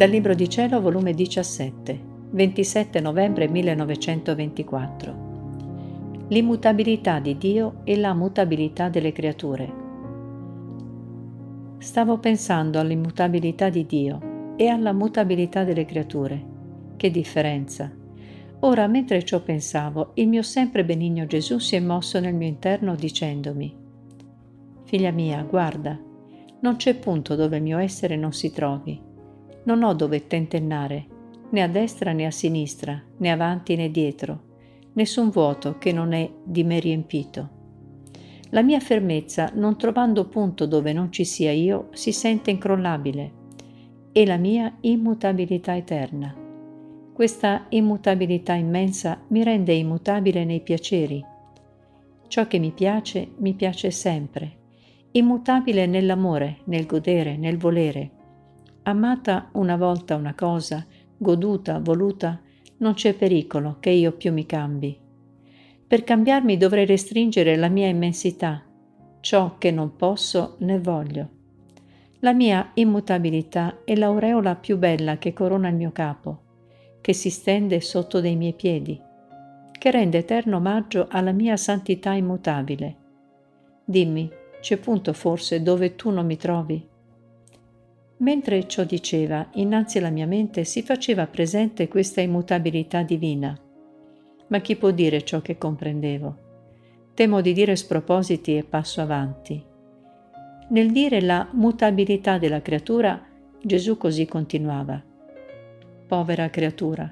Dal Libro di Cielo, volume 17, 27 novembre 1924. L'immutabilità di Dio e la mutabilità delle creature. Stavo pensando all'immutabilità di Dio e alla mutabilità delle creature. Che differenza! Ora, mentre ciò pensavo, il mio sempre benigno Gesù si è mosso nel mio interno dicendomi, Figlia mia, guarda, non c'è punto dove il mio essere non si trovi non ho dove tentennare, né a destra né a sinistra, né avanti né dietro, nessun vuoto che non è di me riempito. La mia fermezza, non trovando punto dove non ci sia io, si sente incrollabile, e la mia immutabilità eterna. Questa immutabilità immensa mi rende immutabile nei piaceri. Ciò che mi piace, mi piace sempre, immutabile nell'amore, nel godere, nel volere Amata una volta una cosa, goduta, voluta, non c'è pericolo che io più mi cambi. Per cambiarmi dovrei restringere la mia immensità, ciò che non posso né voglio. La mia immutabilità è l'aureola più bella che corona il mio capo, che si stende sotto dei miei piedi, che rende eterno omaggio alla mia santità immutabile. Dimmi, c'è punto forse dove tu non mi trovi? Mentre ciò diceva, innanzi alla mia mente si faceva presente questa immutabilità divina. Ma chi può dire ciò che comprendevo? Temo di dire spropositi e passo avanti. Nel dire la mutabilità della creatura, Gesù così continuava. Povera creatura,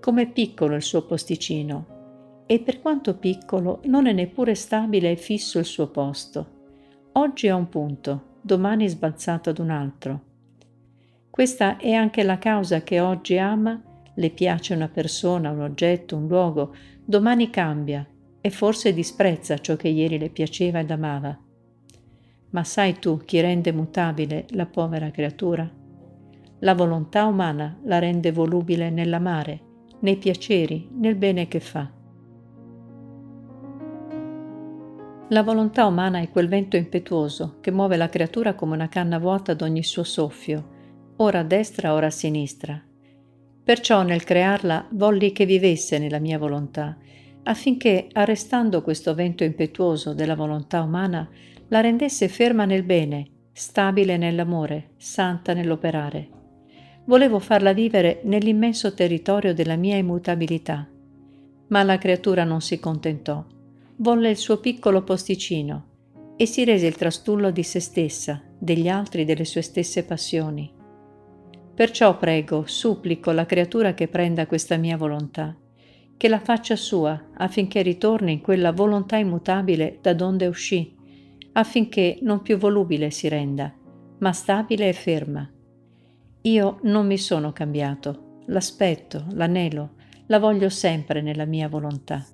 com'è piccolo il suo posticino, e per quanto piccolo non è neppure stabile e fisso il suo posto. Oggi è un punto, domani sbalzato ad un altro questa è anche la causa che oggi ama, le piace una persona, un oggetto, un luogo, domani cambia e forse disprezza ciò che ieri le piaceva ed amava. Ma sai tu chi rende mutabile la povera creatura? La volontà umana la rende volubile nell'amare, nei piaceri, nel bene che fa. La volontà umana è quel vento impetuoso che muove la creatura come una canna vuota ad ogni suo soffio ora a destra, ora a sinistra. Perciò nel crearla volli che vivesse nella mia volontà, affinché, arrestando questo vento impetuoso della volontà umana, la rendesse ferma nel bene, stabile nell'amore, santa nell'operare. Volevo farla vivere nell'immenso territorio della mia immutabilità. Ma la creatura non si contentò. Volle il suo piccolo posticino e si rese il trastullo di se stessa, degli altri delle sue stesse passioni. Perciò prego, supplico la creatura che prenda questa mia volontà, che la faccia sua affinché ritorni in quella volontà immutabile da donde uscì, affinché non più volubile si renda, ma stabile e ferma. Io non mi sono cambiato, l'aspetto, l'anelo, la voglio sempre nella mia volontà.